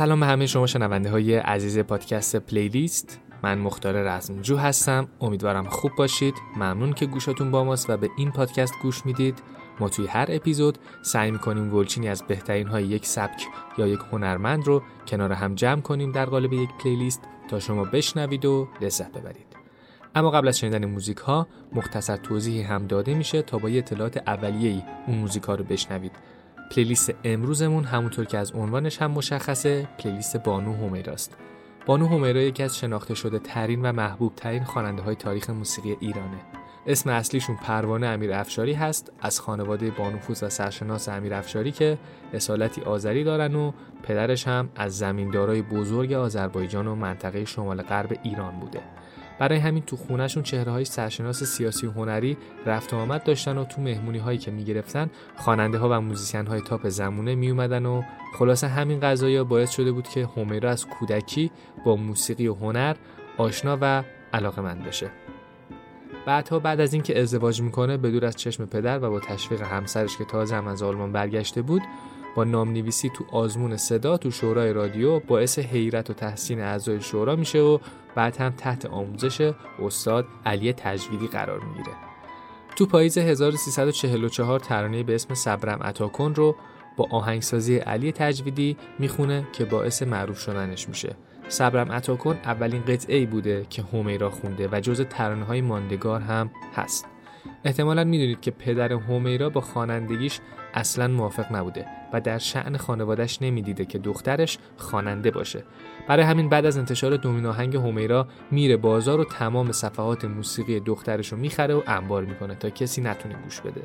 سلام به همه شما شنونده های عزیز پادکست پلیلیست. من مختار رزمجو هستم. امیدوارم خوب باشید. ممنون که گوشتون با ماست و به این پادکست گوش می‌دید. ما توی هر اپیزود سعی می‌کنیم گلچینی از بهترین های یک سبک یا یک هنرمند رو کنار هم جمع کنیم در قالب یک پلیلیست تا شما بشنوید و لذت ببرید. اما قبل از شنیدن موزیک ها مختصر توضیحی هم داده میشه تا با یه اطلاعات اولیه‌ای اون موزیک ها رو بشنوید. پلیلیست امروزمون همونطور که از عنوانش هم مشخصه پلیلیست بانو هومیراست. بانو هومیرا یکی از شناخته شده ترین و محبوب ترین خواننده های تاریخ موسیقی ایرانه. اسم اصلیشون پروانه امیر افشاری هست از خانواده بانوفوز و سرشناس امیر افشاری که اصالتی آذری دارن و پدرش هم از زمیندارای بزرگ آذربایجان و منطقه شمال غرب ایران بوده. برای همین تو خونهشون چهره های سرشناس سیاسی و هنری رفت و آمد داشتن و تو مهمونی هایی که می‌گرفتن خواننده ها و موزیسین های تاپ زمونه می اومدن و خلاصه همین قضایی باعث شده بود که هومیرا از کودکی با موسیقی و هنر آشنا و علاقه مند بشه. بعدها بعد از اینکه ازدواج می‌کنه به دور از چشم پدر و با تشویق همسرش که تازه هم از آلمان برگشته بود با نامنویسی تو آزمون صدا تو شورای رادیو باعث حیرت و تحسین اعضای شورا میشه و بعد هم تحت آموزش استاد علی تجویدی قرار می‌گیره. تو پاییز 1344 ترانه به اسم صبرم اتاکن رو با آهنگسازی علی تجویدی می‌خونه که باعث معروف شدنش میشه. صبرم اتاکن اولین قطعه ای بوده که هومیرا خونده و جز ترانه های ماندگار هم هست. احتمالا می‌دونید که پدر هومیرا با خوانندگیش اصلا موافق نبوده و در شعن خانوادش نمی‌دیده که دخترش خواننده باشه. برای همین بعد از انتشار دومین آهنگ هومیرا میره بازار و تمام صفحات موسیقی دخترش رو می‌خره و انبار می‌کنه تا کسی نتونه گوش بده.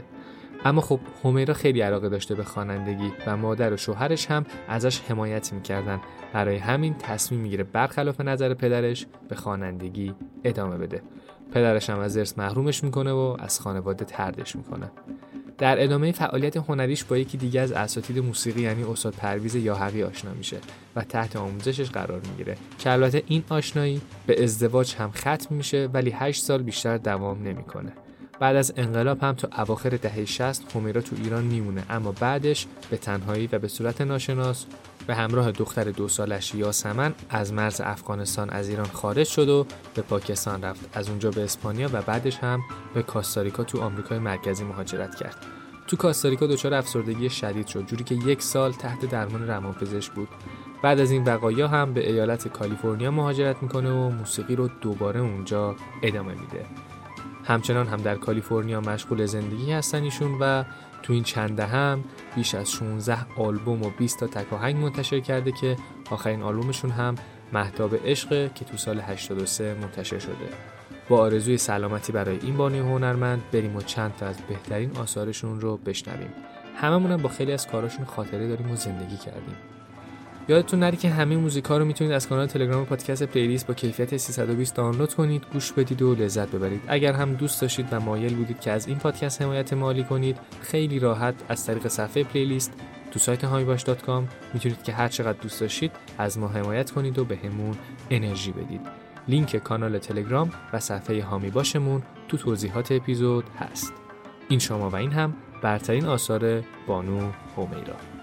اما خب هومیرا خیلی علاقه داشته به خوانندگی و مادر و شوهرش هم ازش حمایت می‌کردن. برای همین تصمیم می‌گیره برخلاف نظر پدرش به خوانندگی ادامه بده. پدرش هم از ارث محرومش می‌کنه و از خانواده تردش می‌کنه. در ادامه فعالیت هنریش با یکی دیگه از اساتید موسیقی یعنی استاد پرویز یاحقی آشنا میشه و تحت آموزشش قرار می‌گیره. که البته این آشنایی به ازدواج هم ختم میشه ولی 8 سال بیشتر دوام نمی‌کنه. بعد از انقلاب هم تا اواخر دهه 60 همیرا تو ایران میمونه اما بعدش به تنهایی و به صورت ناشناس به همراه دختر دو سالش یاسمن از مرز افغانستان از ایران خارج شد و به پاکستان رفت. از اونجا به اسپانیا و بعدش هم به کاستاریکا تو آمریکای مرکزی مهاجرت کرد. تو کاستاریکا دچار افسردگی شدید شد جوری که یک سال تحت درمان روانپزشک بود. بعد از این وقایا هم به ایالت کالیفرنیا مهاجرت می‌کنه و موسیقی رو دوباره اونجا ادامه میده. همچنان هم در کالیفرنیا مشغول زندگی هستن ایشون و تو این چنده هم بیش از 16 آلبوم و 20 تا تک آهنگ منتشر کرده که آخرین آلبومشون هم مهتاب عشق که تو سال 83 منتشر شده. با آرزوی سلامتی برای این بانی هنرمند بریم و چند تا از بهترین آثارشون رو بشنویم. هممون با خیلی از کاراشون خاطره داریم و زندگی کردیم. یادتون نره که همه موزیک ها رو می‌تونید از کانال تلگرام پادکست پلیلیست با کیفیت 320 دانلود کنید گوش بدید و لذت ببرید. اگر هم دوست داشتید و مایل بودید که از این پادکست حمایت مالی کنید خیلی راحت از طریق صفحه پلیلیست تو سایت حامی‌باش.com می‌تونید که هر چقدر دوست داشتید از ما حمایت کنید و بهمون همون انرژی بدید. لینک کانال تلگرام و صفحه حامی باشمون تو توضیحات اپیزود هست. این شما و این هم برترین آثار بانو هومیرا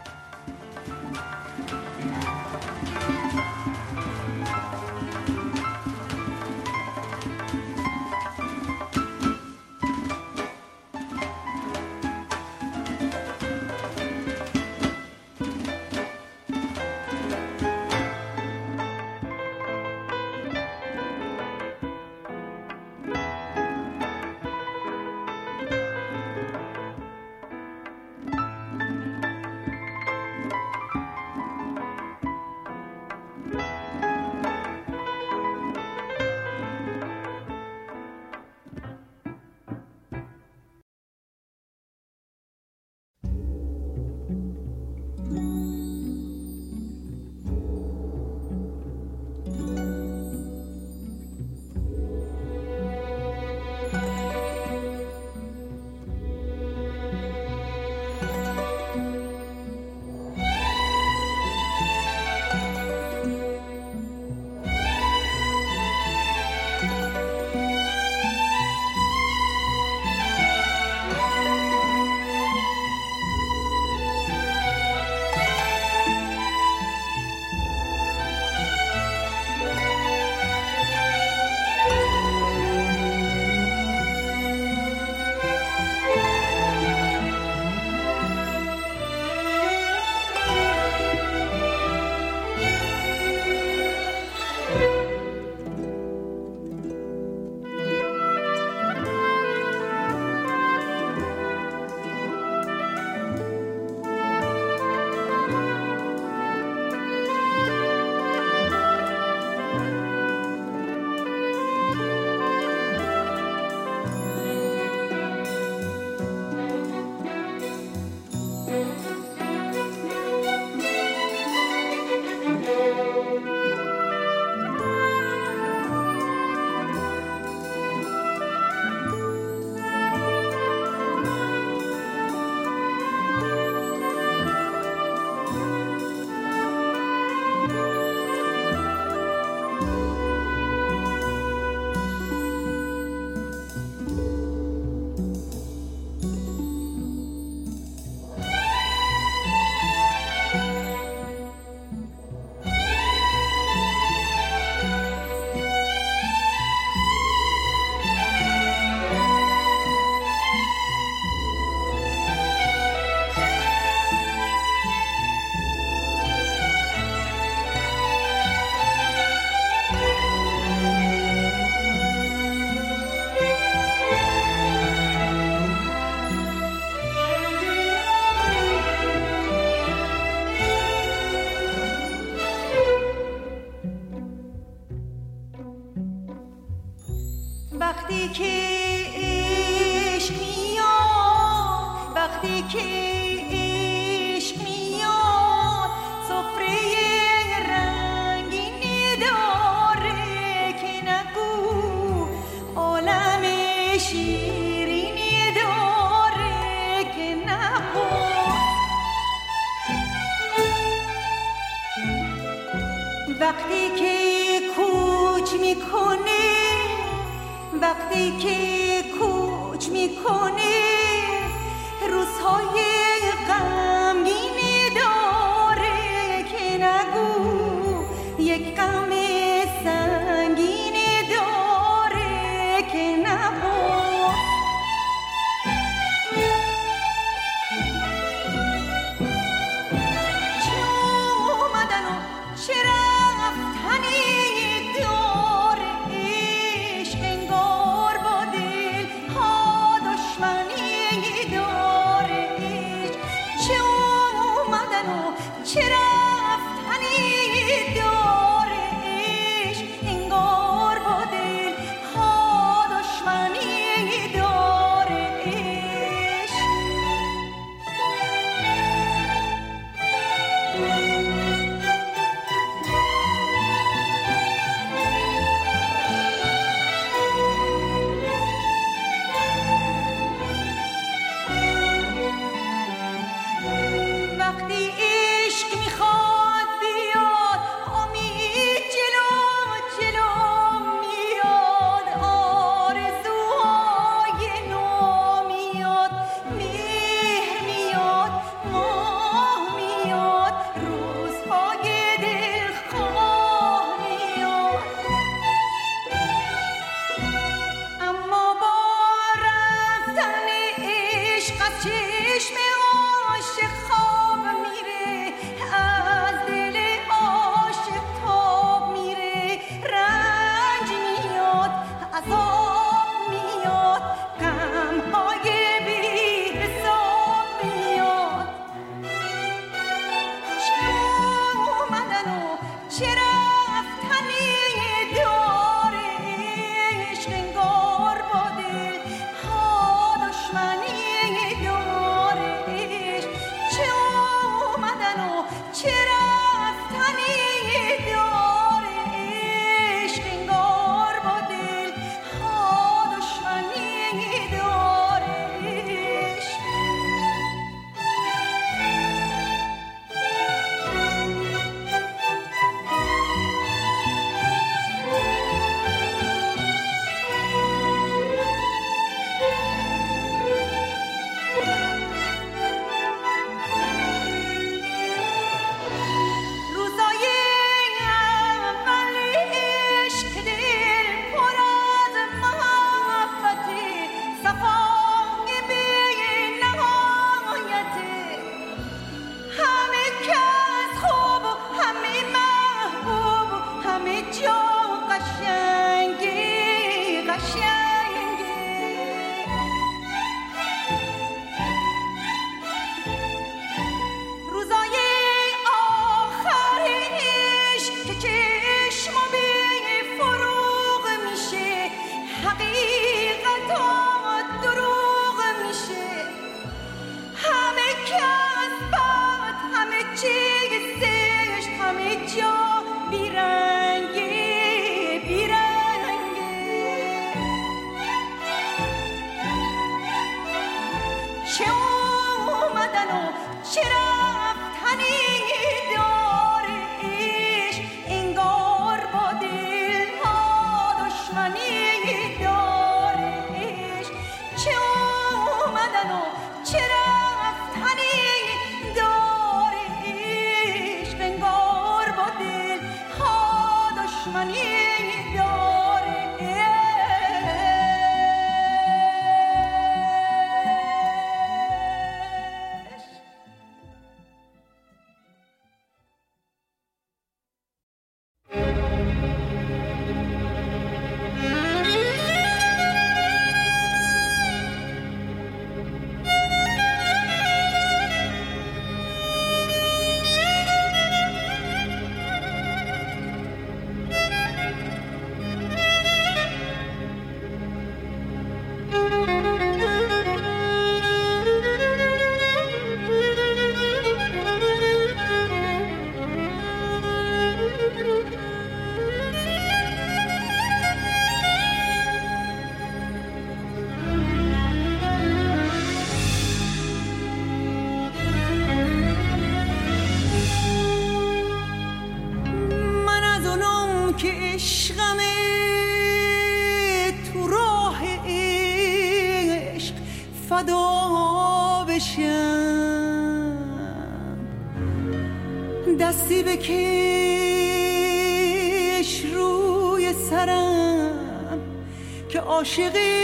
عاشقی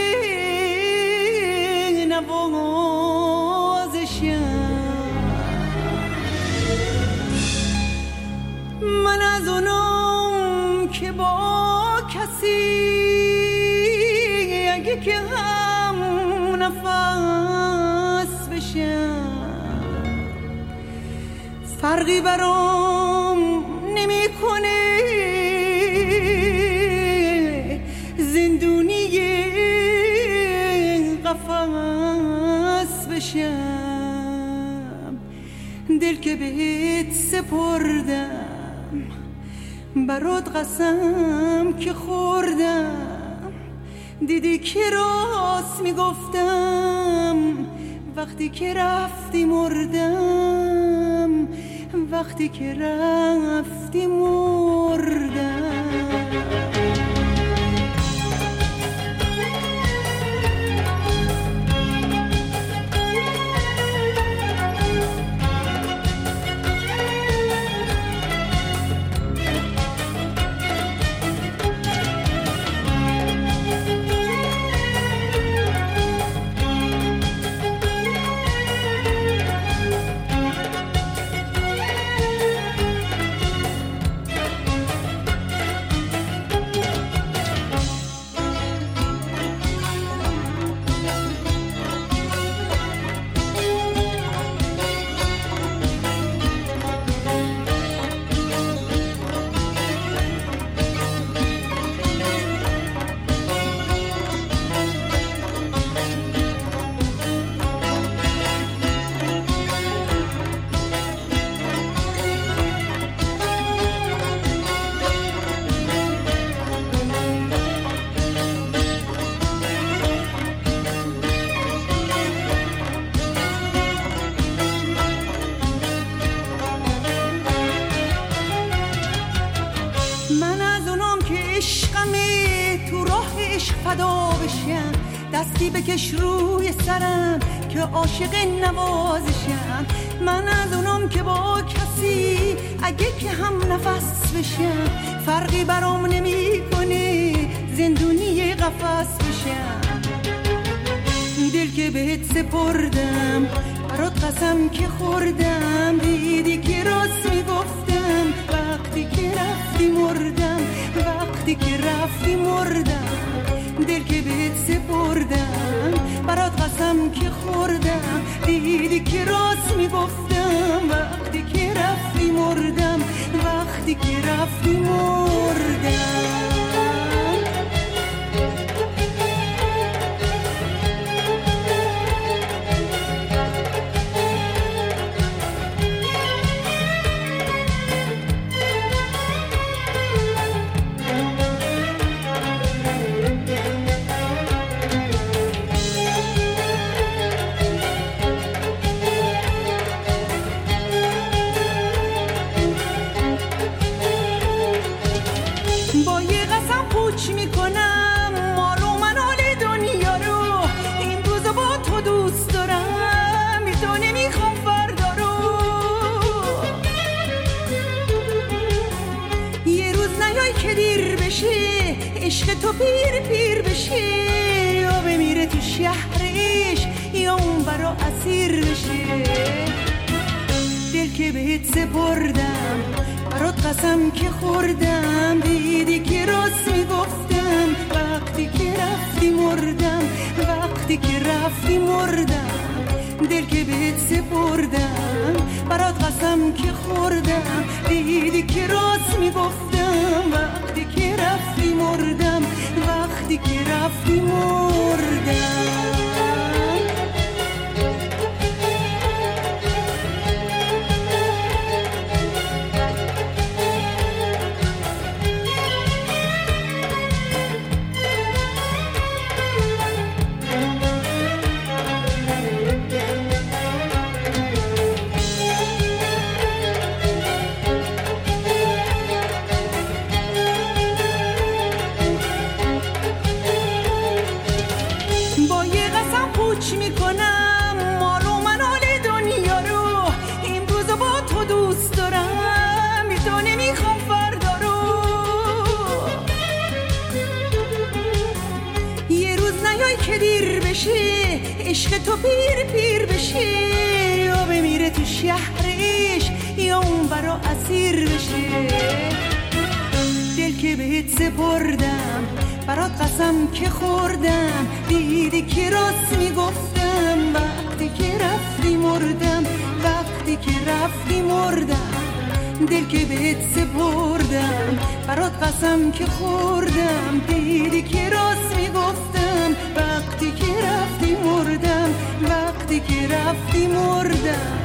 نوازشم من از اونم که با کسی اگه که هم نفس بشم. فرقی برام برات قسم که خوردم. دیدی که راست می‌گفتم. وقتی که رفتی مردم. وقتی که رفتی مردم. بهت سپردم. برات قسم که خوردم دیدی که راست می‌گفتم. وقتی که رفتی مردم وقتی که رفتی مردم. دل که بهت سپردم. برات قسم که خوردم دیدی که راست می‌گفتم. وقتی که رفتی مردم وقتی که رفتی مردم. عشق تو پیر پیر بشه. یا بمیره تو شهرش یا اون برا اسیر بشه. دل که بهت سپردم برات قسم که خوردم. دیدی که راست می‌گفتم وقتی که رفتی مردم وقتی که رفتی مردم. دل که بهت سپردم برات قسم که خوردم. دیدی که راست می‌گفتم وقتی مردم وقتی که رفتی مردم. تو پیر پیر بشه یا بمیره تو شهرش یا اون برا اسیر بشه دل که بهت سپردم برات قسم که خوردم. دیدی که راست می‌گفتم وقتی که رفتی مردم وقتی که رفتی مردم. دل که بهت سپردم برات قسم که خوردم. دیدی که راست می‌گفتم مردم. وقتی که رفتی مردم.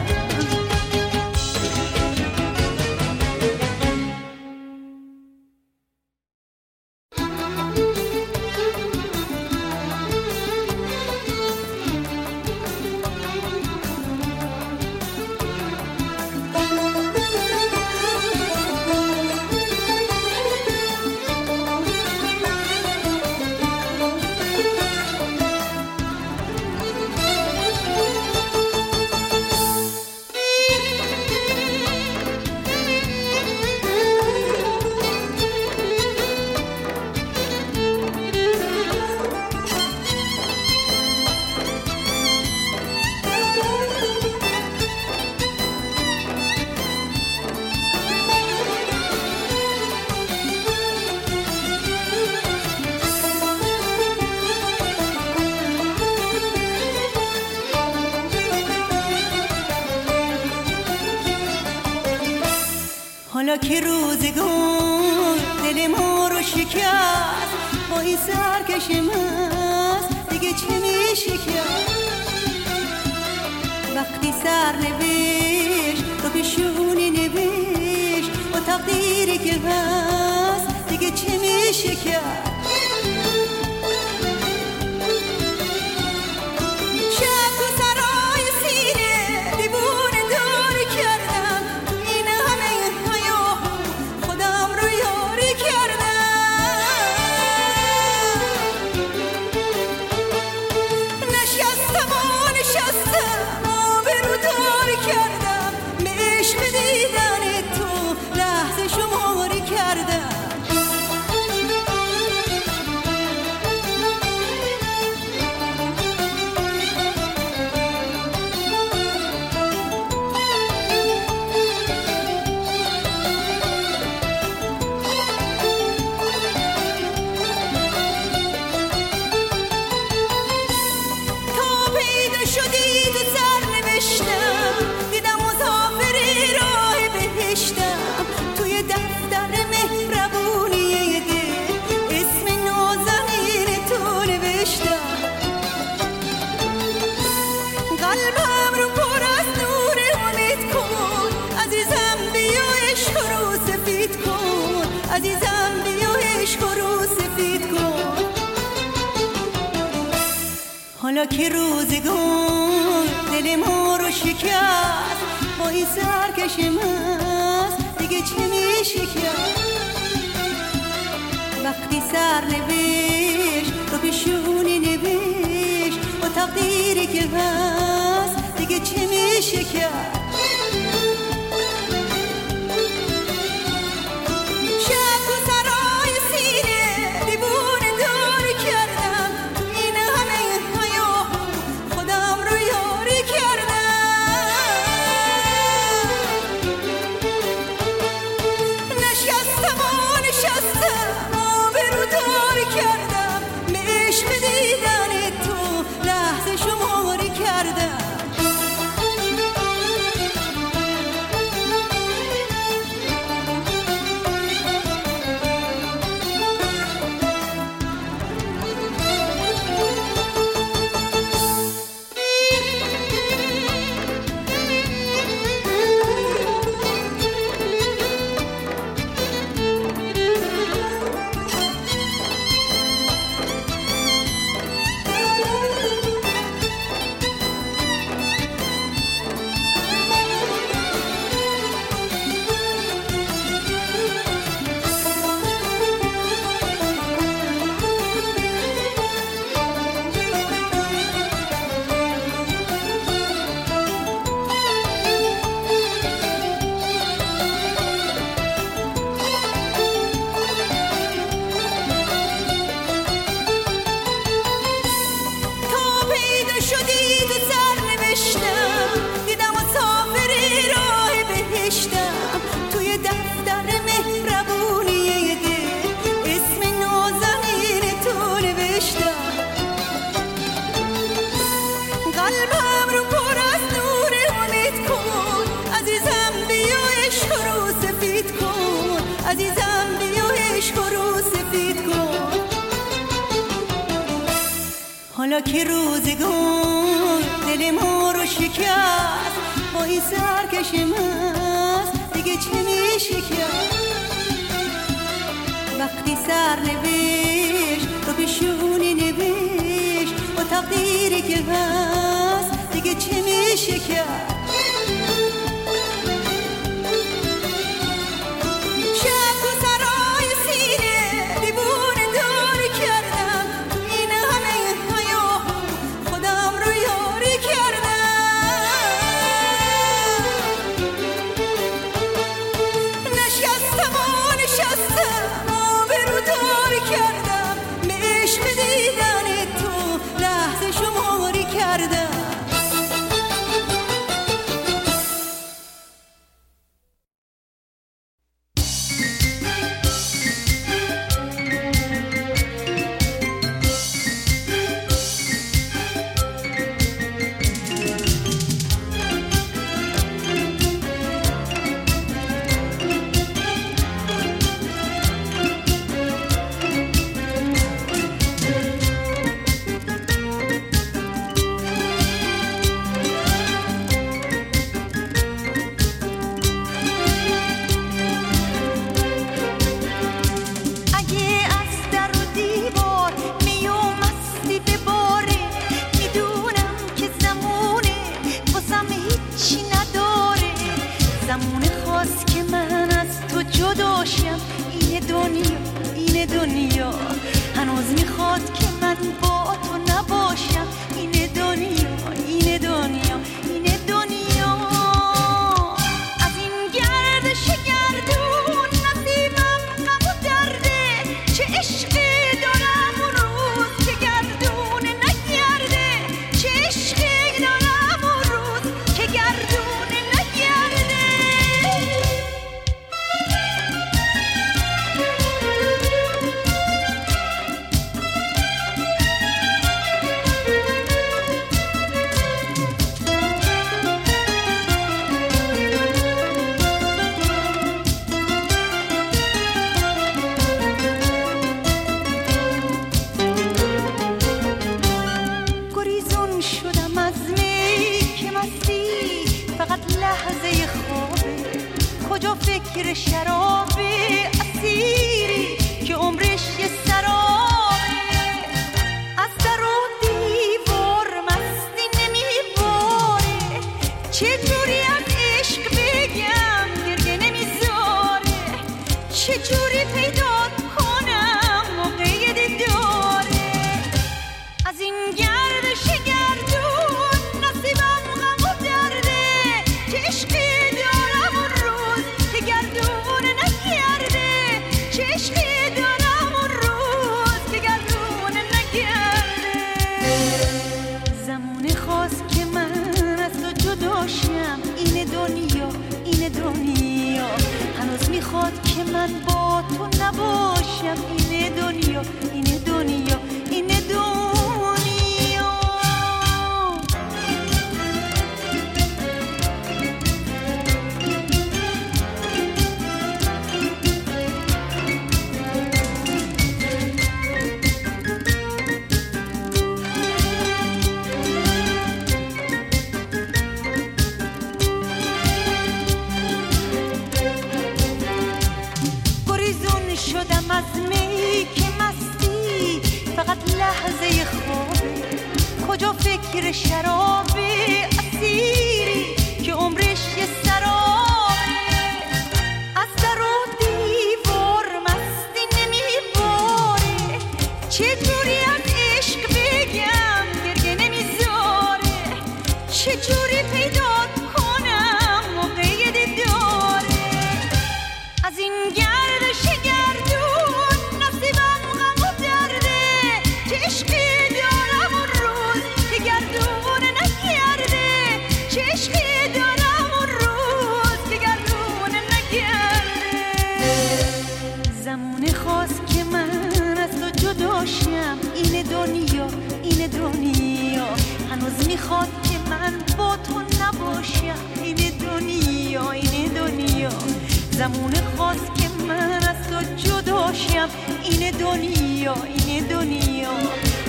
زمونه خواست که من از تو جداشم این دنیا این دنیا.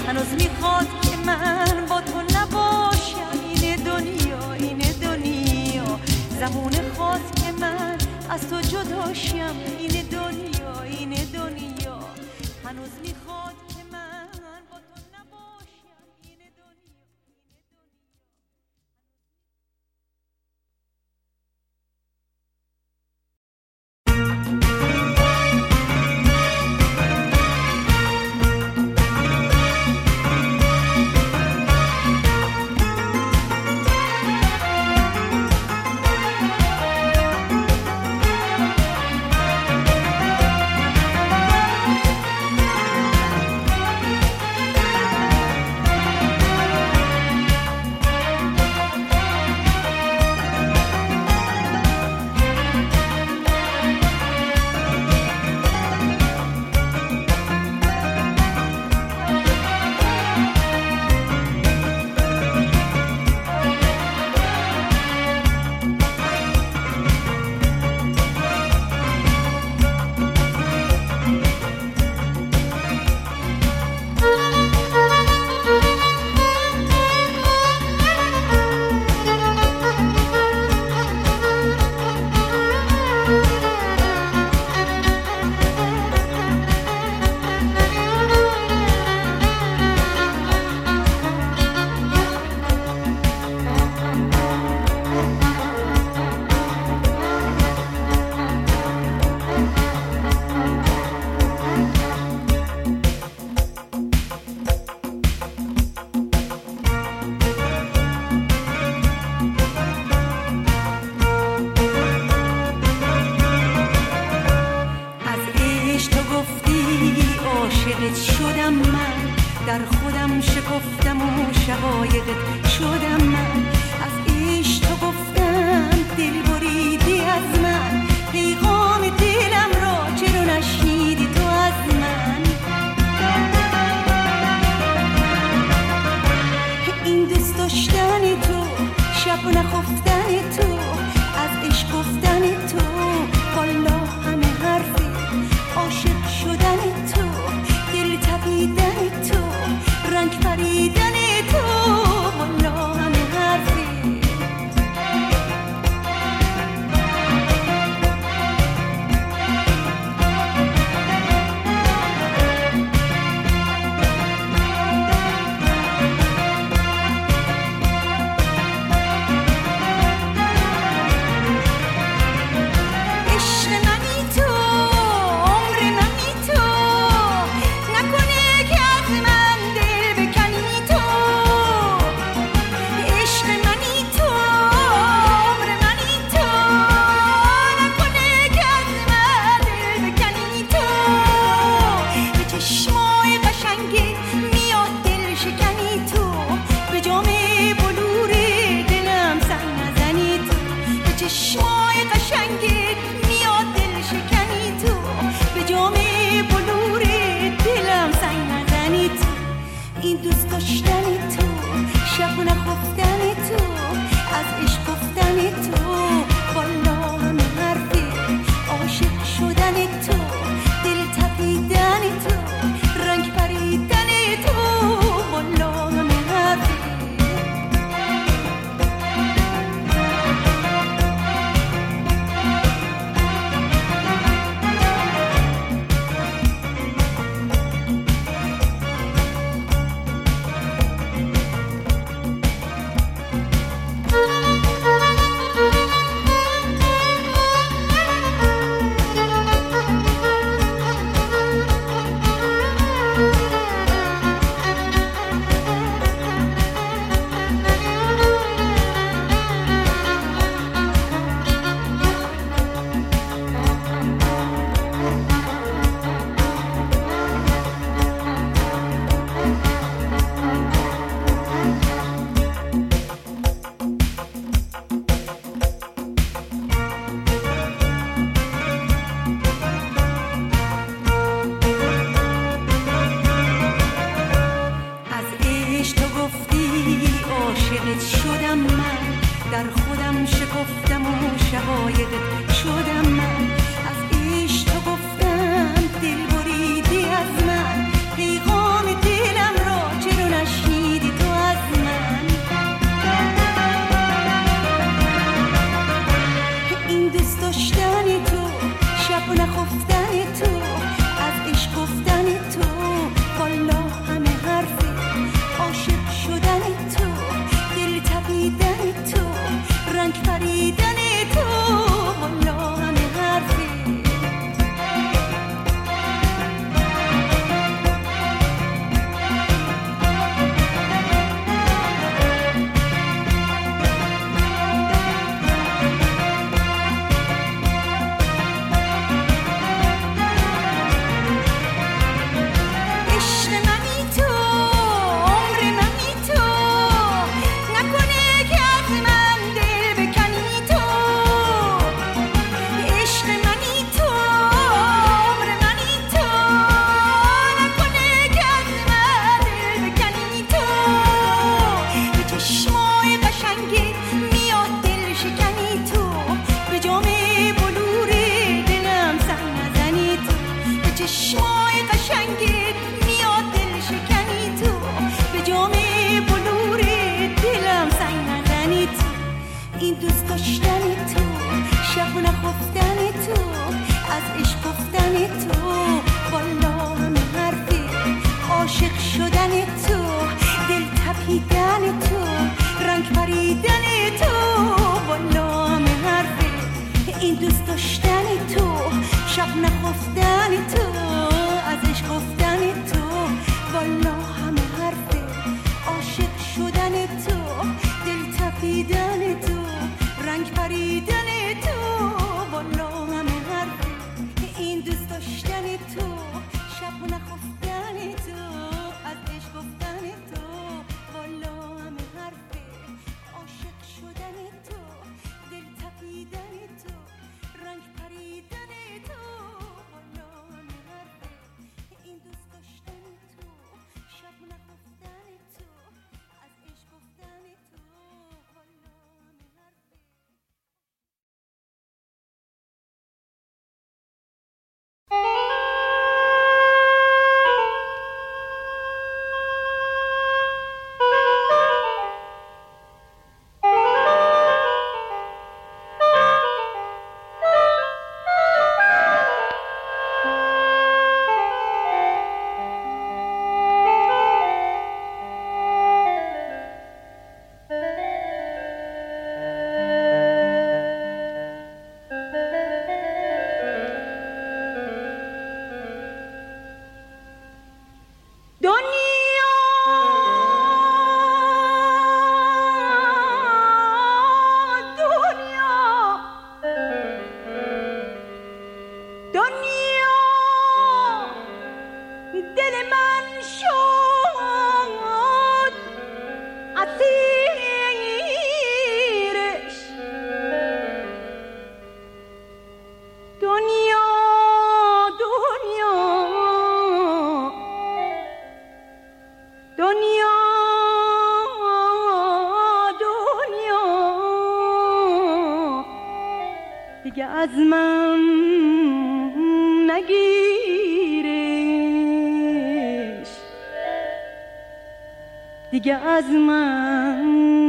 هنوز می‌خواد که من با تو نباشم. این دنیا این دنیا. زمان خواست که من از تو جداشم این دنیا این دنیا. هنوز می‌خواد از من نگیرش. دیگه از من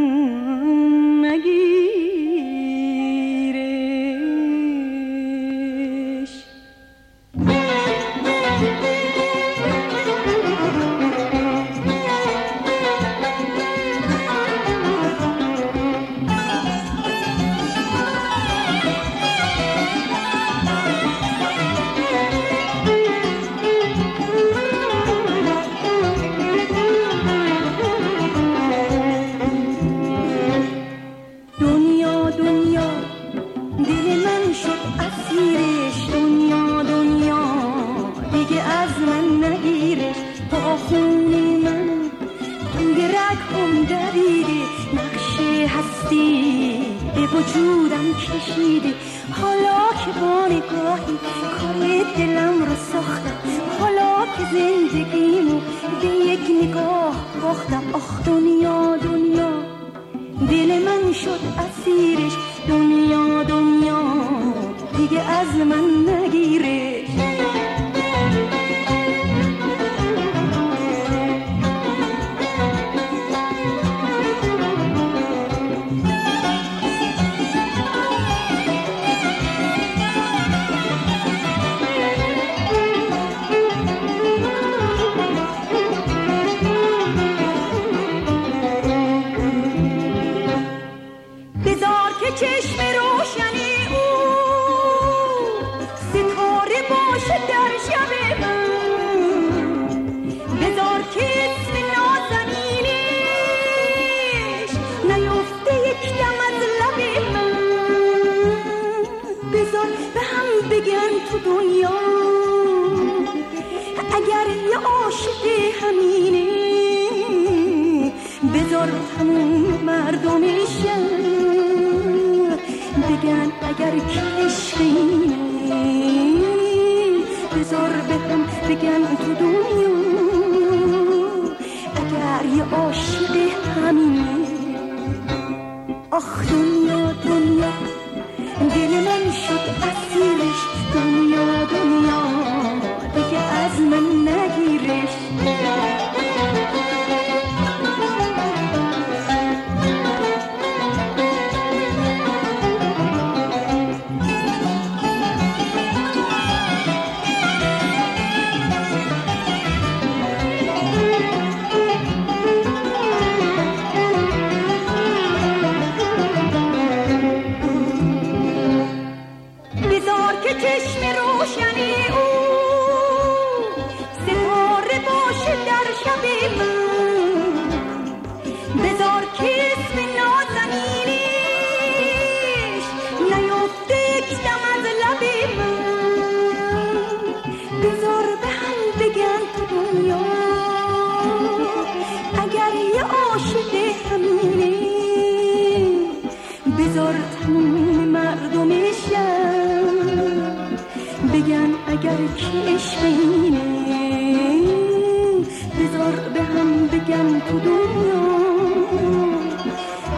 تو دنیا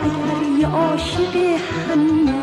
اگر یه عاشق همینه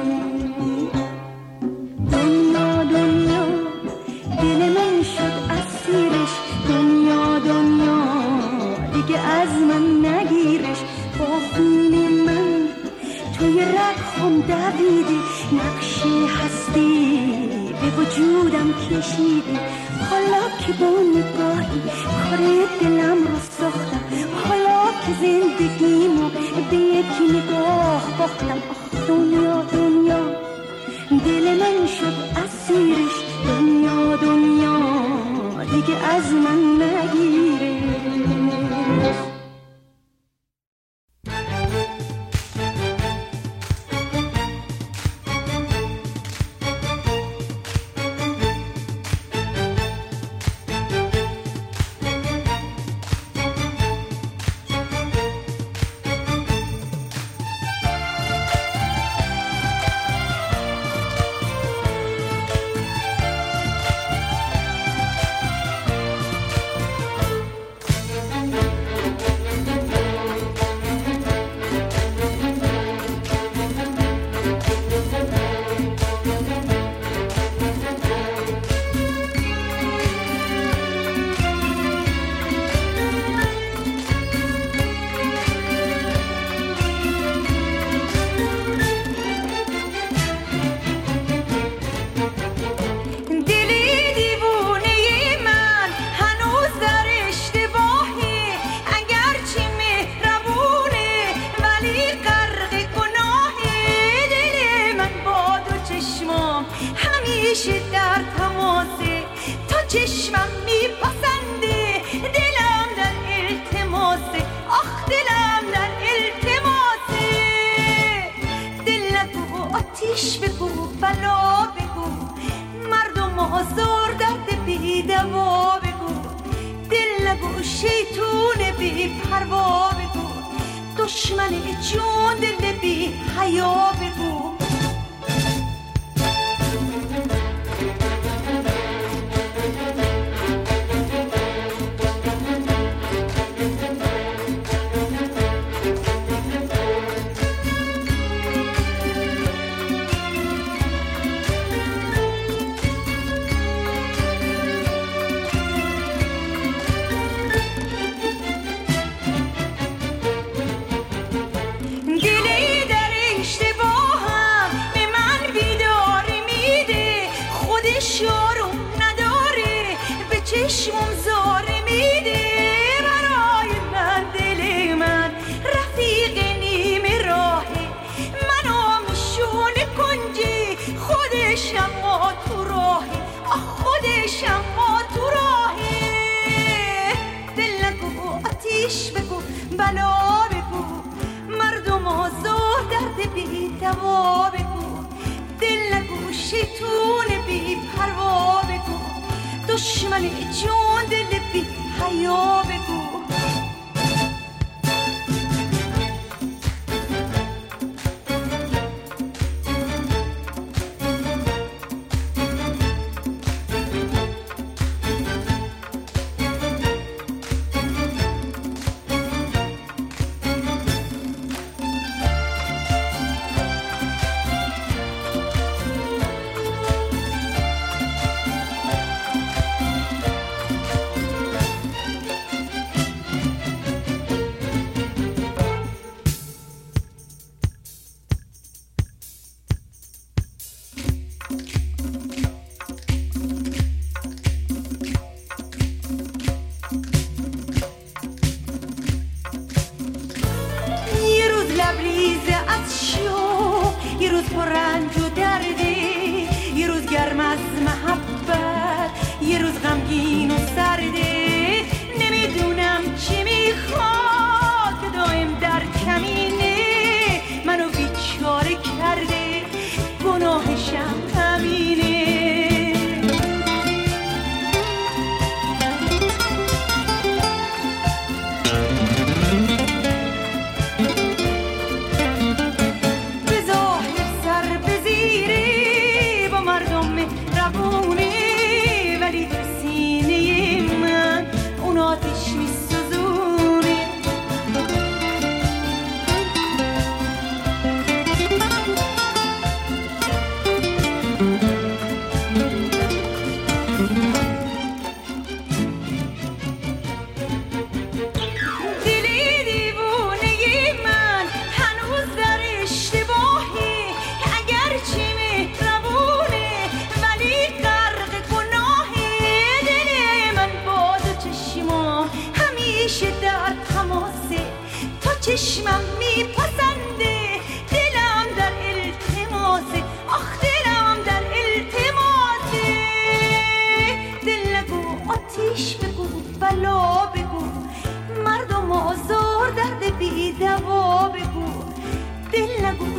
من چون دل بی حیا به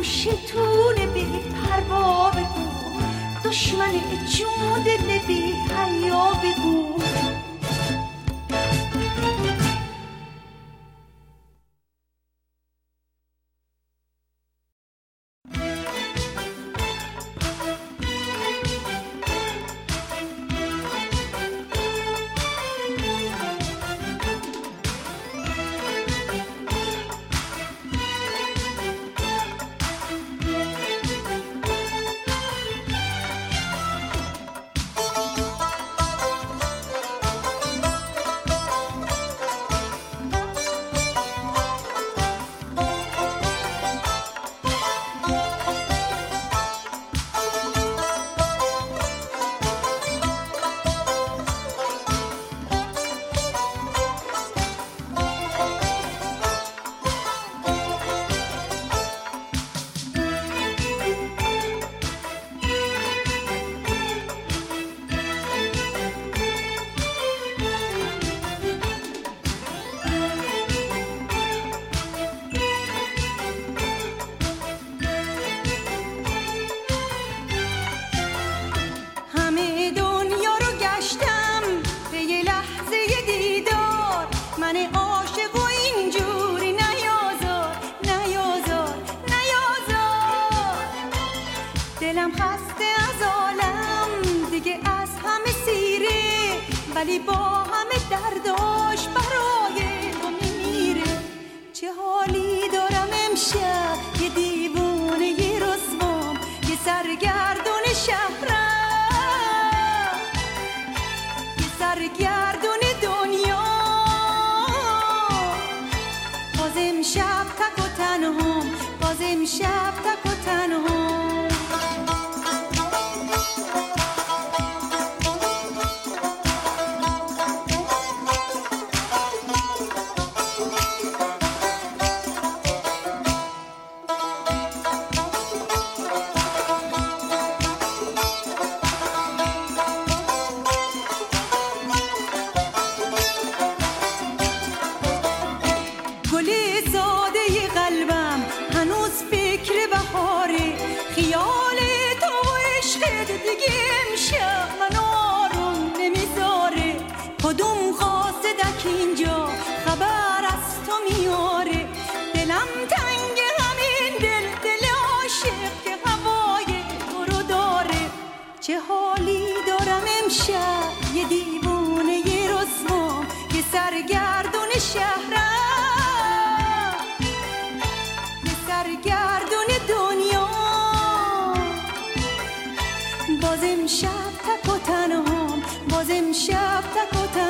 شیطون بی پروا بگو. دشمن جود بی حیا بگو. אז המשכת כותב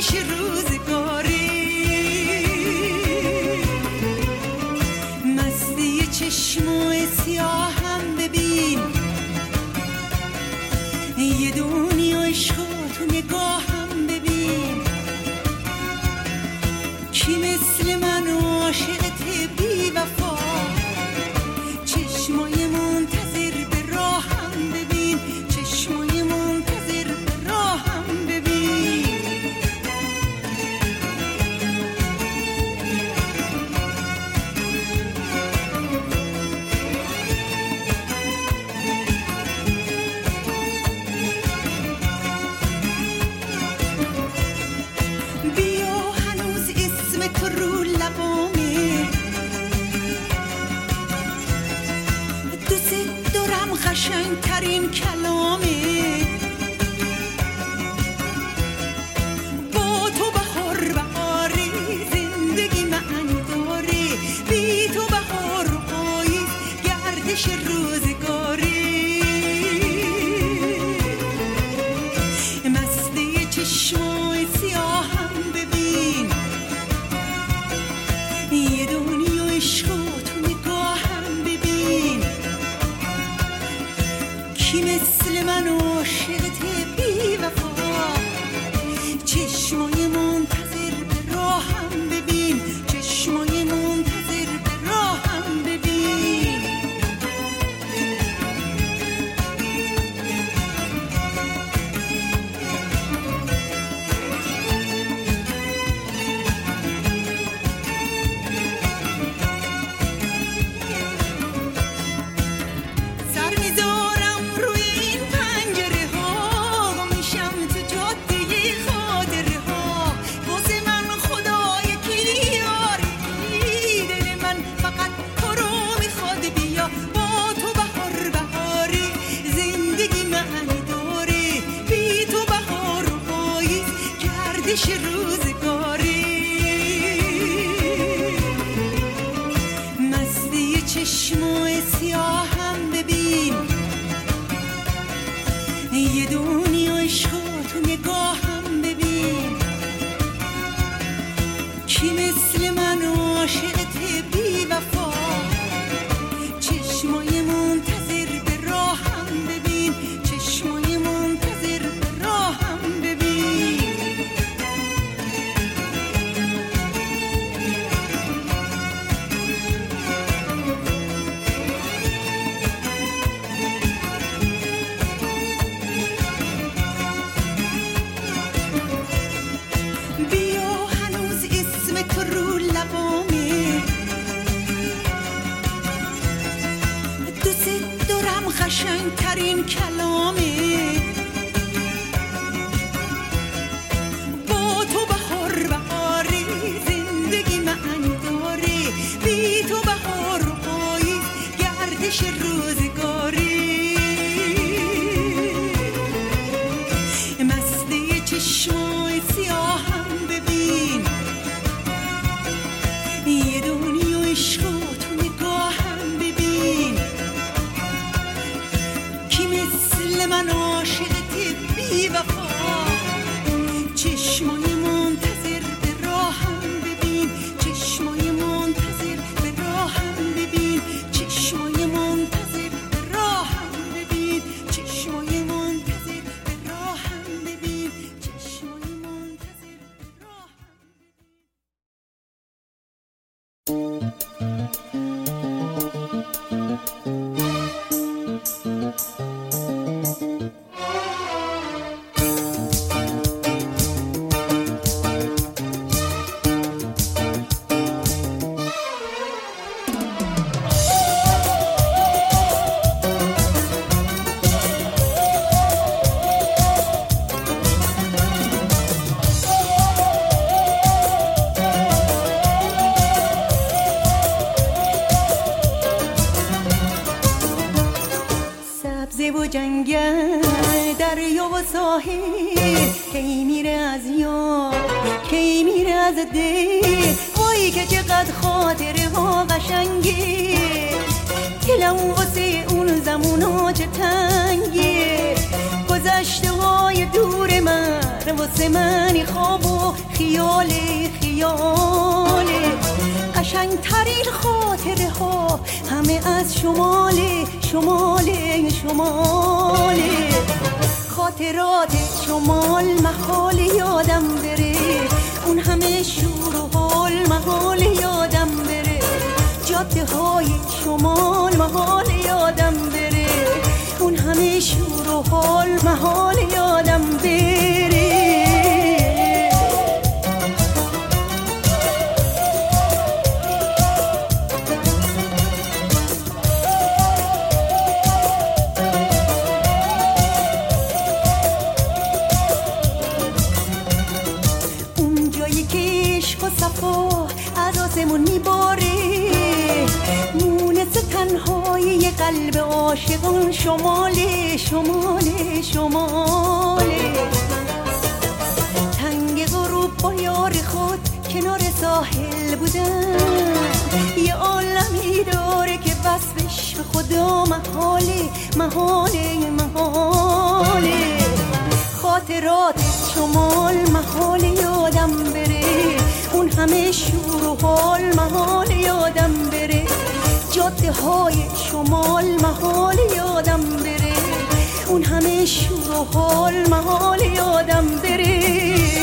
کی دارم قشنگ ترین کلامه منی خواب و خیال خیاله قشنگ ترین خاطره ها همه از شماله شماله شماله خاطرات شمال محال یادم بره. اون همه شور و حال محال یادم بره. جاده های شمال محال یادم بره. اون همه شور و حال محال یادم بره عاشقان شماله شماله شماله تنگ غروب با یار خود کنار ساحل بودن یه عالمی داره که وصفش به خدا محاله محاله محاله خاطرات شمال محال یادم بره. اون همه شور و حال محال یادم بره. جاده های شمال محال یادم بره. اون همه شور و حال محال یادم بره.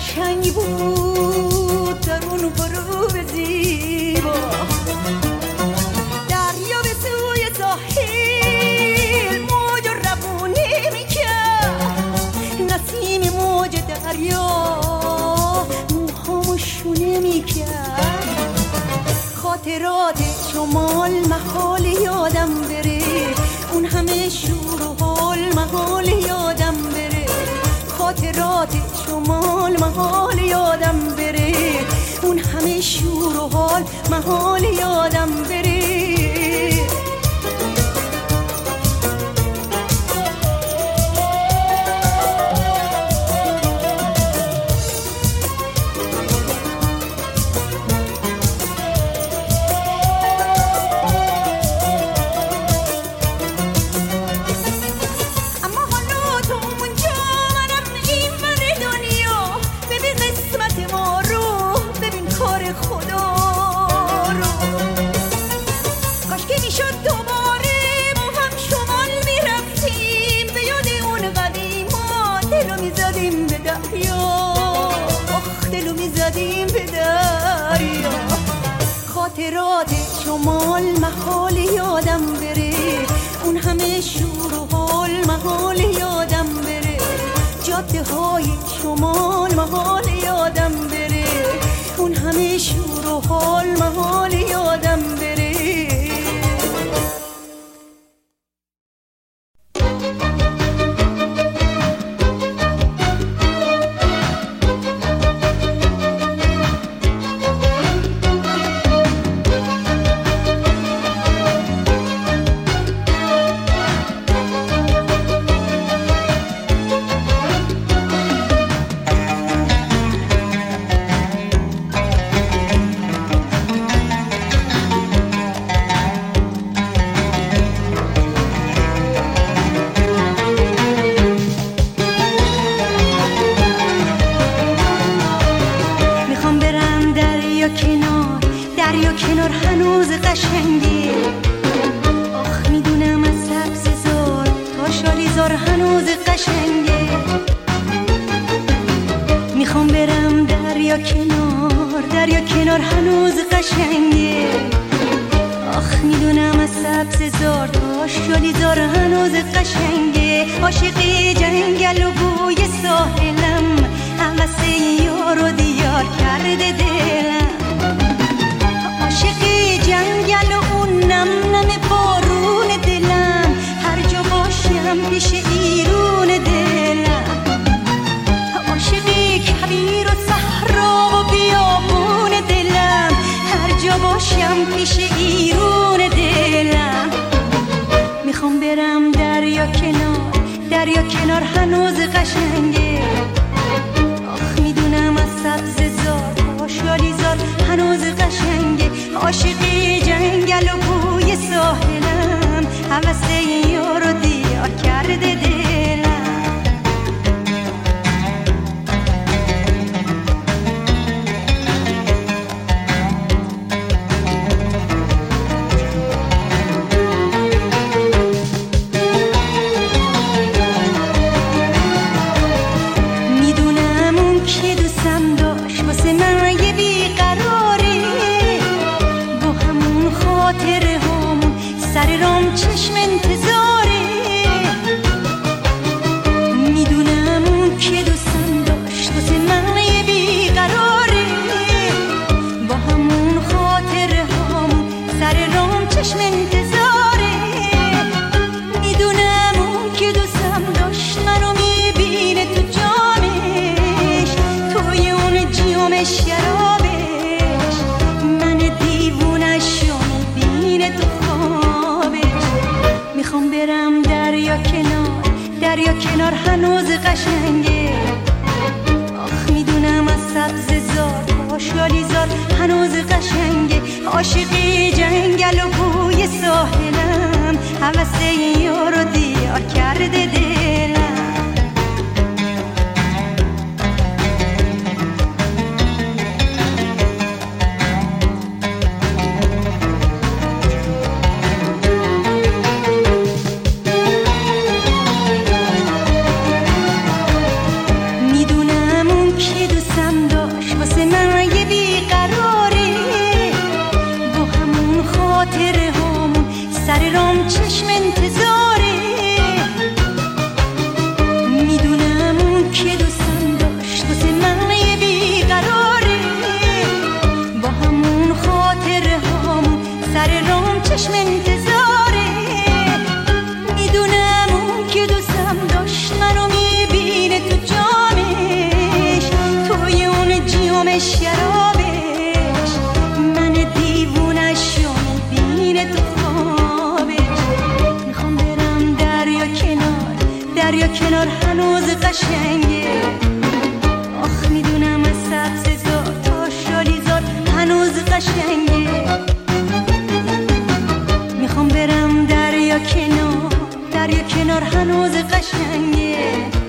قشنگ بود در اون غروب زیبا. دریا به سوی ساحل موج و روونه می‌کرد. نسیم موج دریا موهامو شونه می‌کرد. خاطرات شمال محال یادم بره. اون همه شور و حال حال محال یادم خاطرات شمال محال یادم بره. اون همه شور و حال محال یادم بره. محال یادم بره. اون همه شور و حال محال یادم بره. جاده های شمال محال یادم بره. اون همه شور و حال محال کنار هنوز قشنگه آخ می‌دونم از سبز زار تا شالیزار هنوز قشنگه می‌خوام برم دریا کنار دریا کنار هنوز قشنگه آخ می‌دونم از سبز زار تا شالیزار هنوز قشنگه عاشقی جنگل و بوی ساحلم همسه یار و دیار کرده دلم. جنگل و اون نم نم بارون دلم. هر جا باشم پیش ایرون دلم. عاشقی کبیر و صحرا و بیابون دلم. هر جا باشم پیش ایرون دلم. می‌خوام برم دریا کنار دریا کنار هنوز قشنگه. آخ می‌دونم از سبز زار هنوز قشنگه. عاشقی هنوز قشنگه. آخ می‌دونم از سبز زار تا شالیزار هنوز قشنگه. عاشقی کنار هنوز قشنگه. آخ می‌دونم از سبز زار تا شالیزار هنوز قشنگه. می‌خوام برم دریا کنار دریا کنار هنوز قشنگه.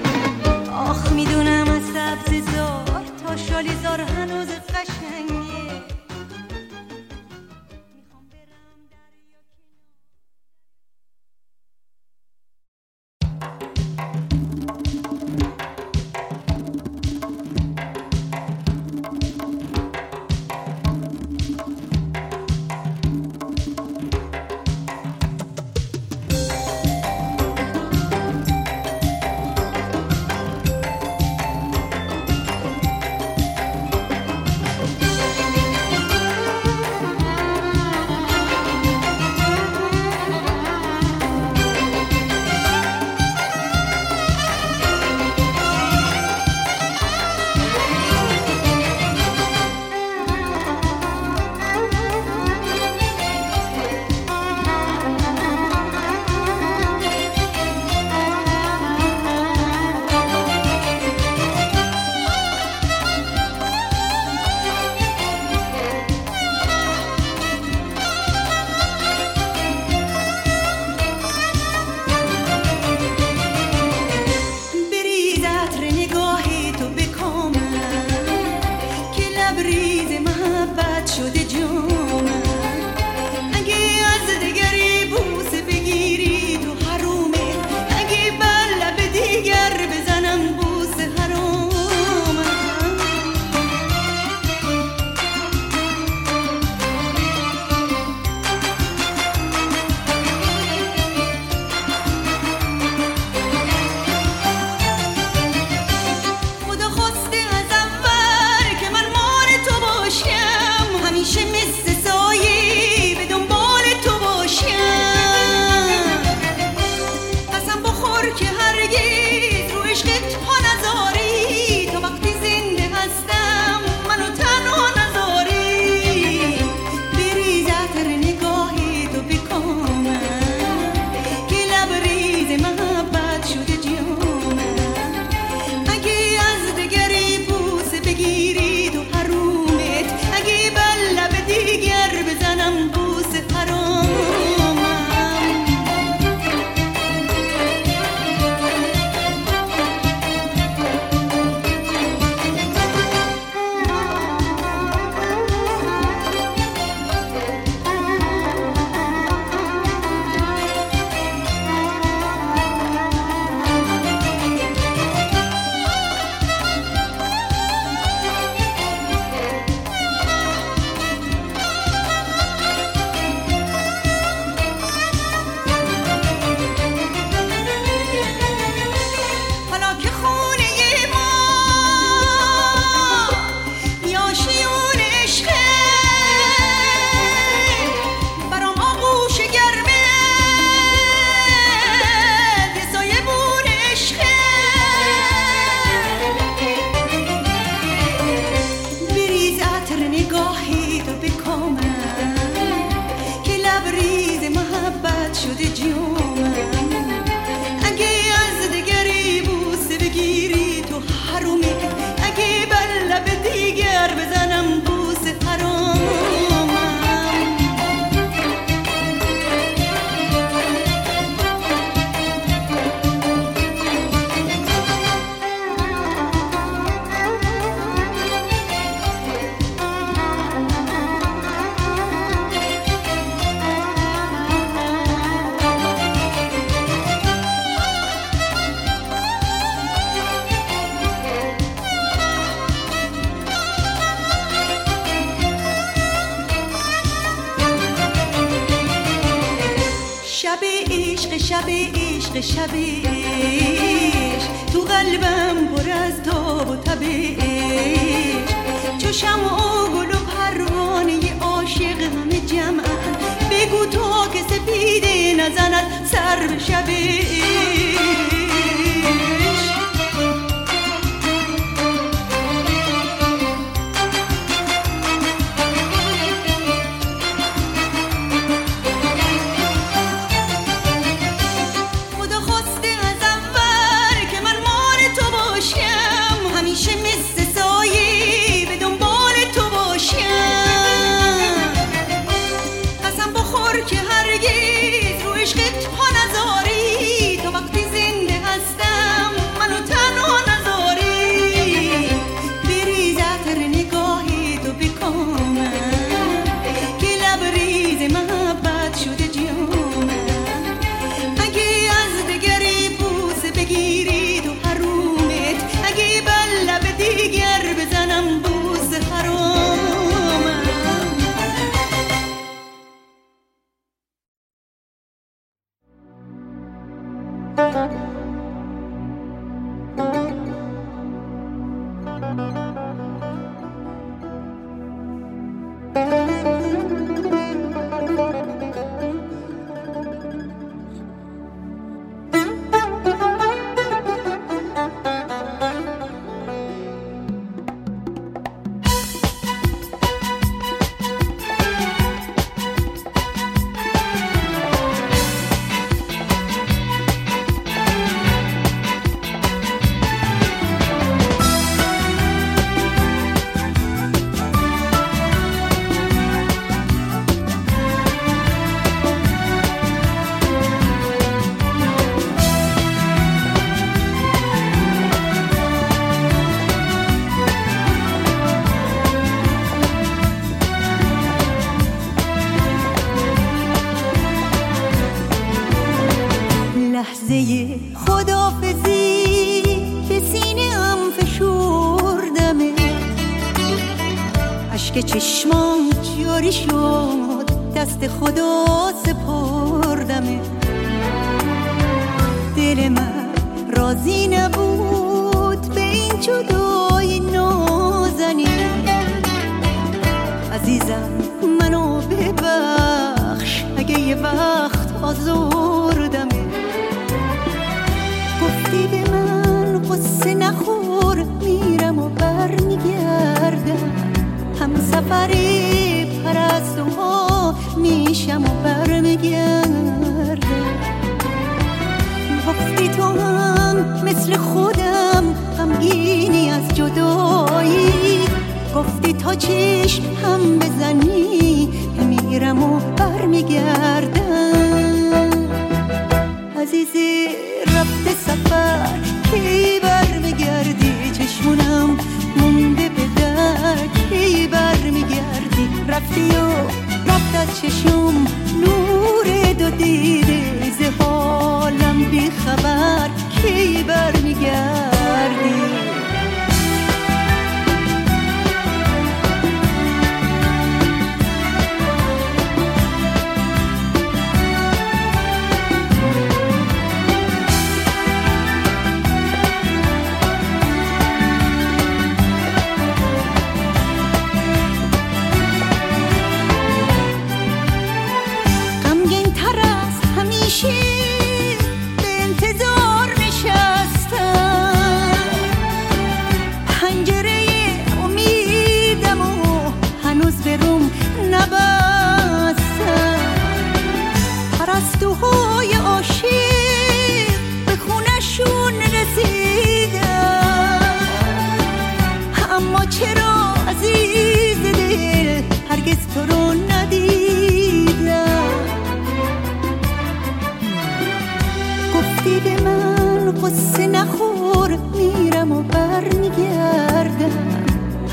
قصه نخور میرم و بر میگردم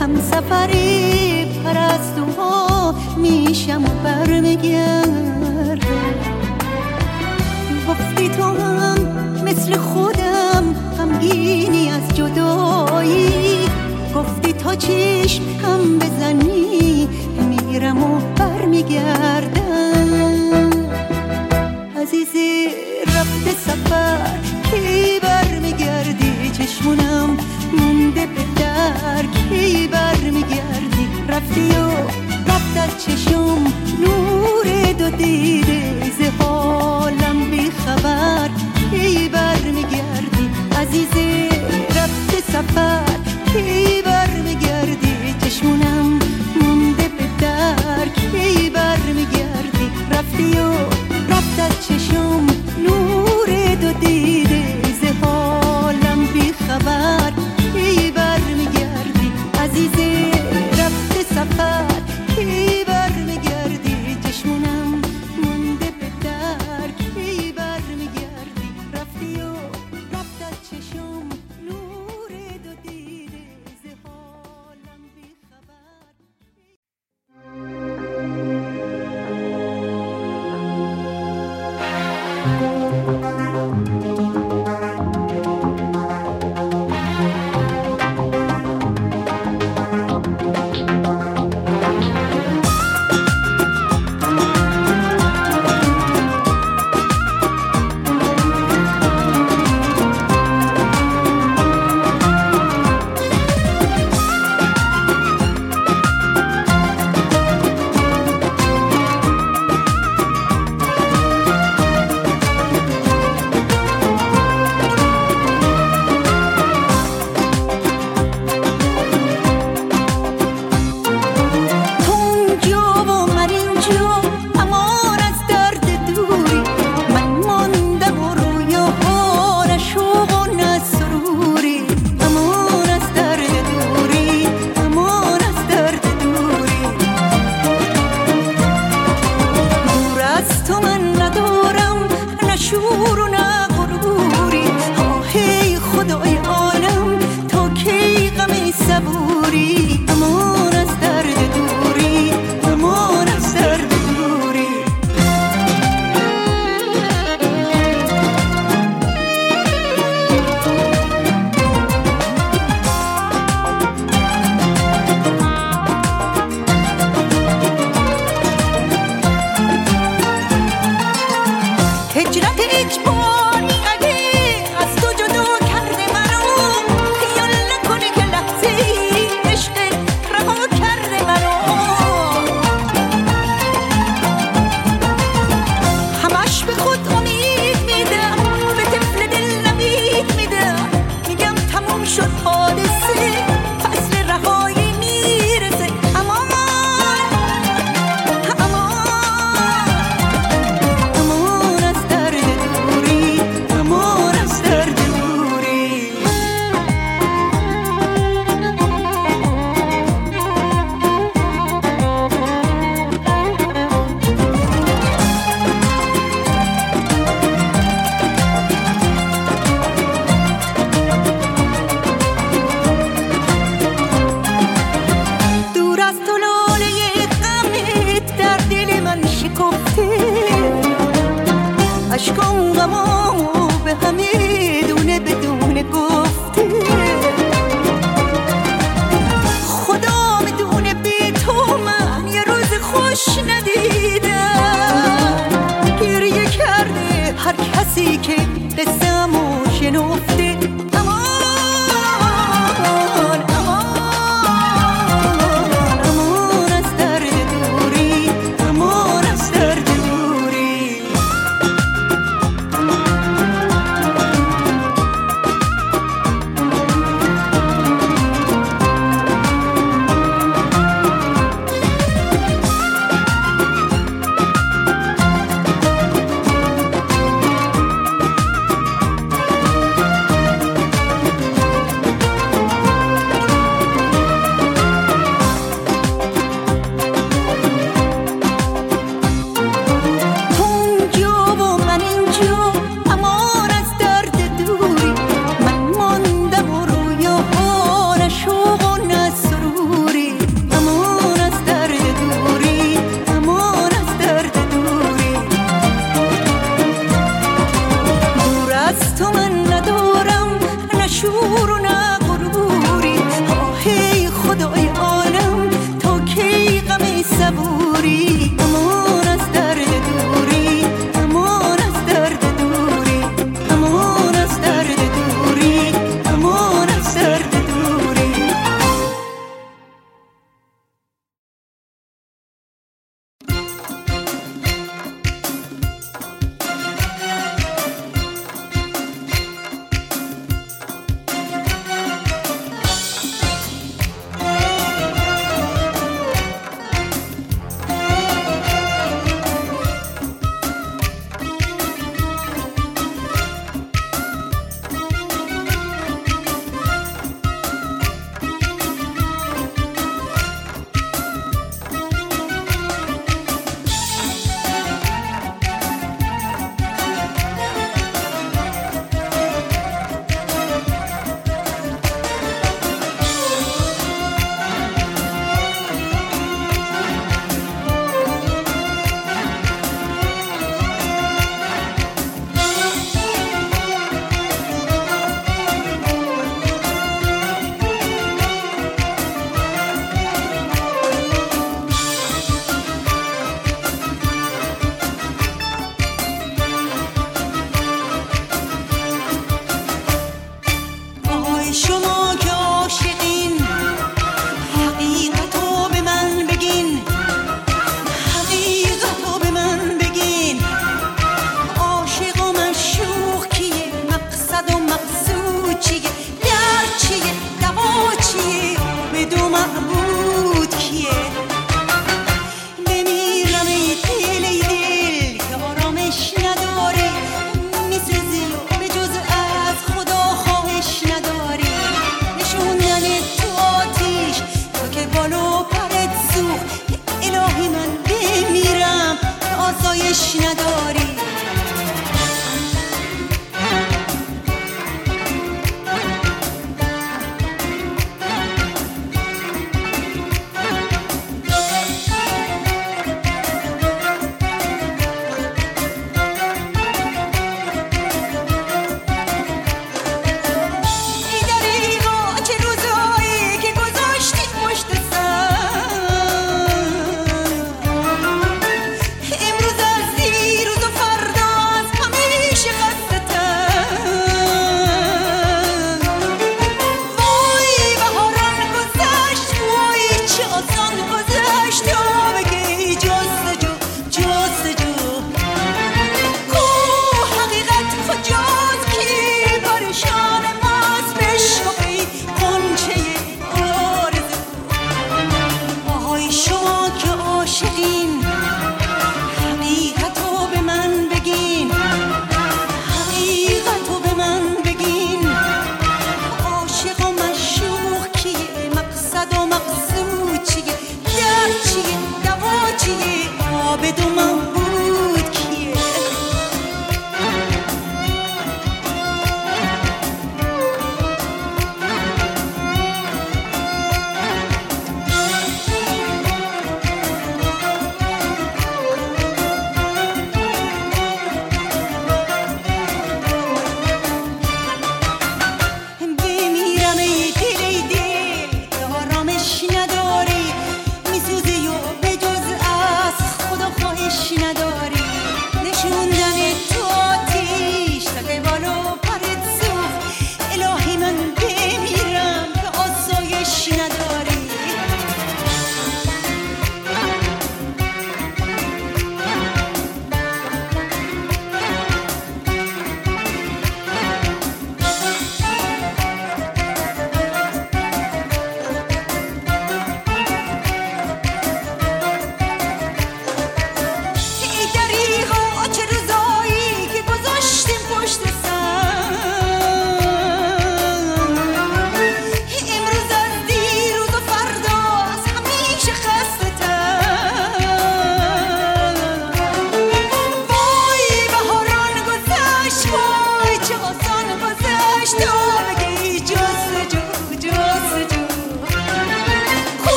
هم سفری پرستوها میشم و بر میگردم گفتی تو هم مثل خودم غمگینی از جدایی. گفتی تا چشم هم بزنی میرم و بر میگردم عزیزی رفت سفر چشمونم مونده به در کی برمیگردی رفتی و رفت از چشم نور دو دیده. ز حالم بیخبر کی برمیگردی عزیزه رفت سفر. کی برمیگردی چشمونم مونده به در کی برمیگردی رفتی و رفت از چشم نور دو دیده.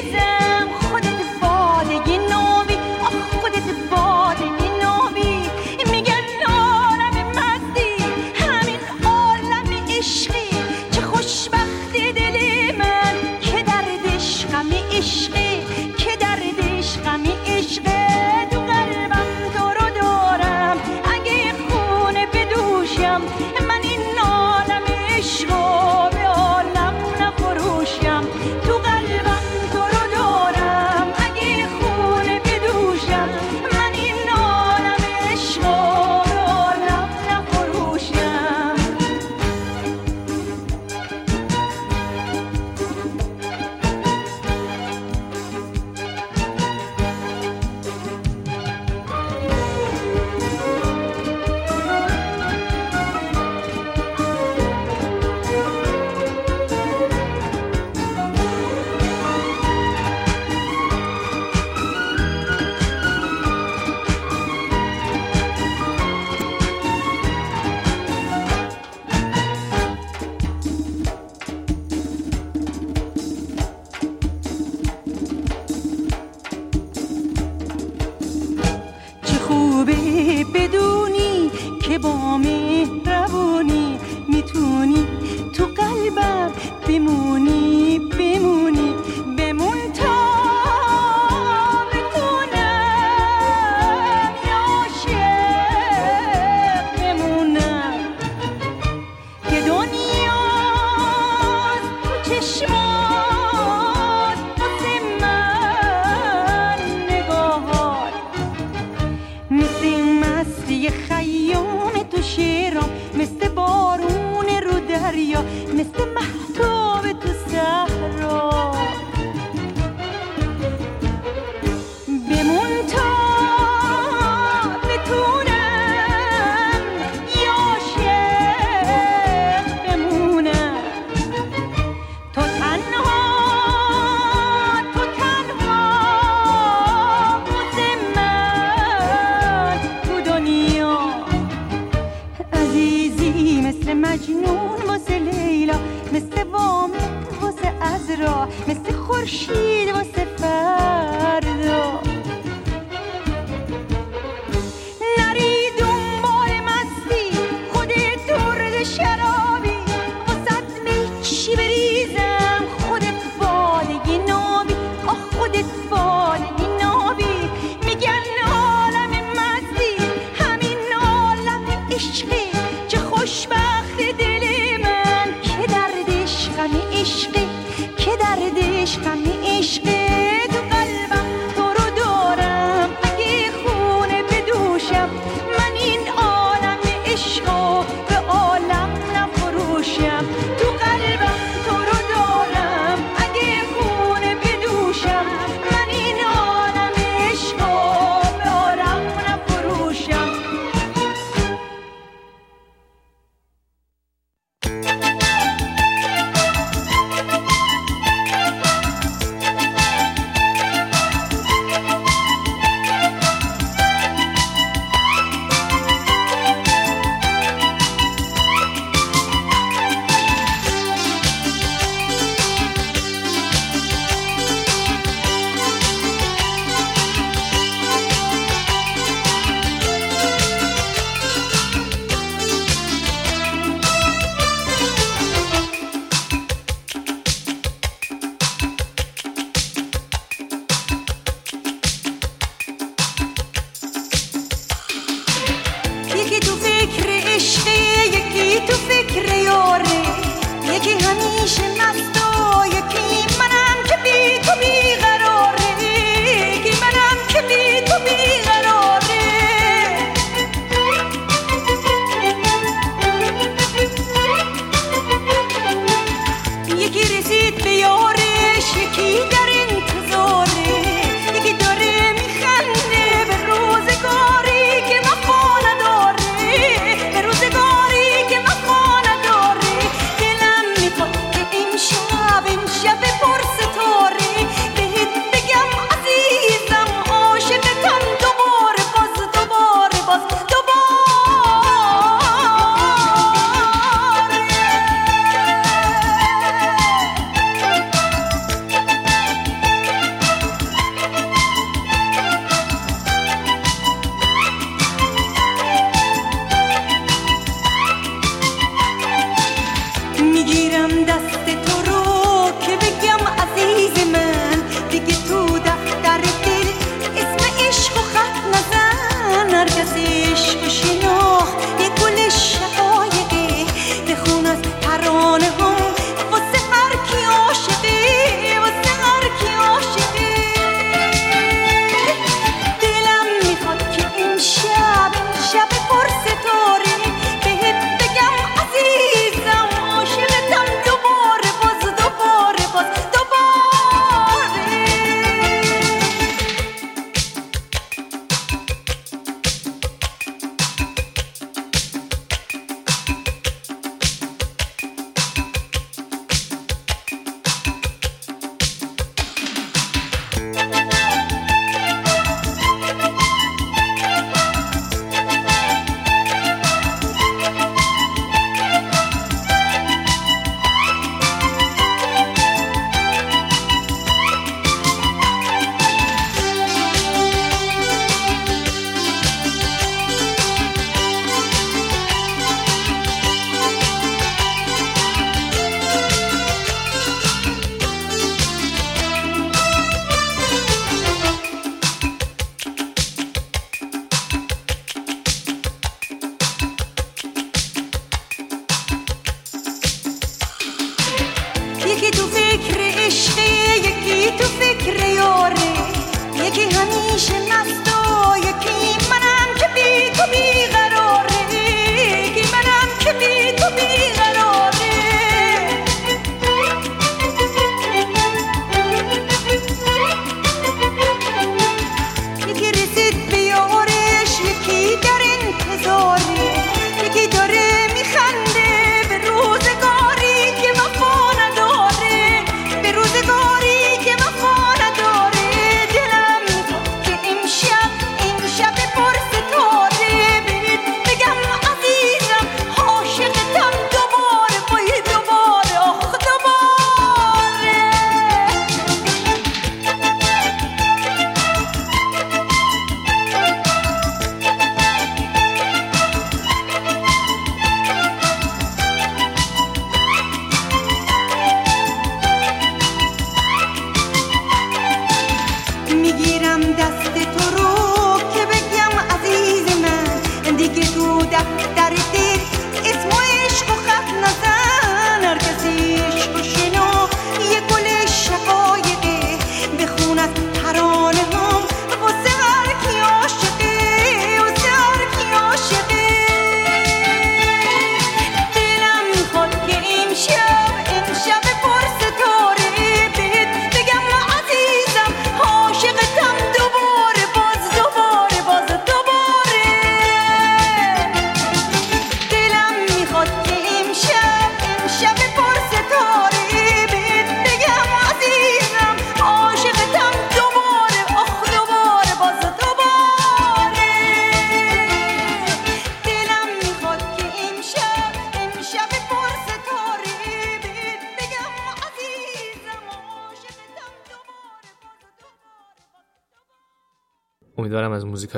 Jesus.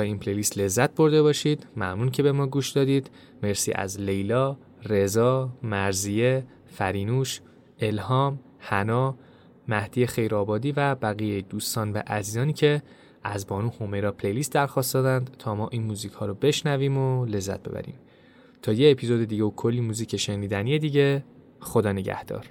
این پلیلیست لذت برده باشید. ممنون که به ما گوش دادید. مرسی از لیلا رضا مرزیه فرینوش الهام حنا مهدی خیرآبادی و بقیه دوستان و عزیزانی که از بانو هومیرا پلیلیست درخواست دادند تا ما این موزیک ها رو بشنویم و لذت ببریم. تا یه اپیزود دیگه و کلی موزیک شنیدنی دیگه خدا نگهدار.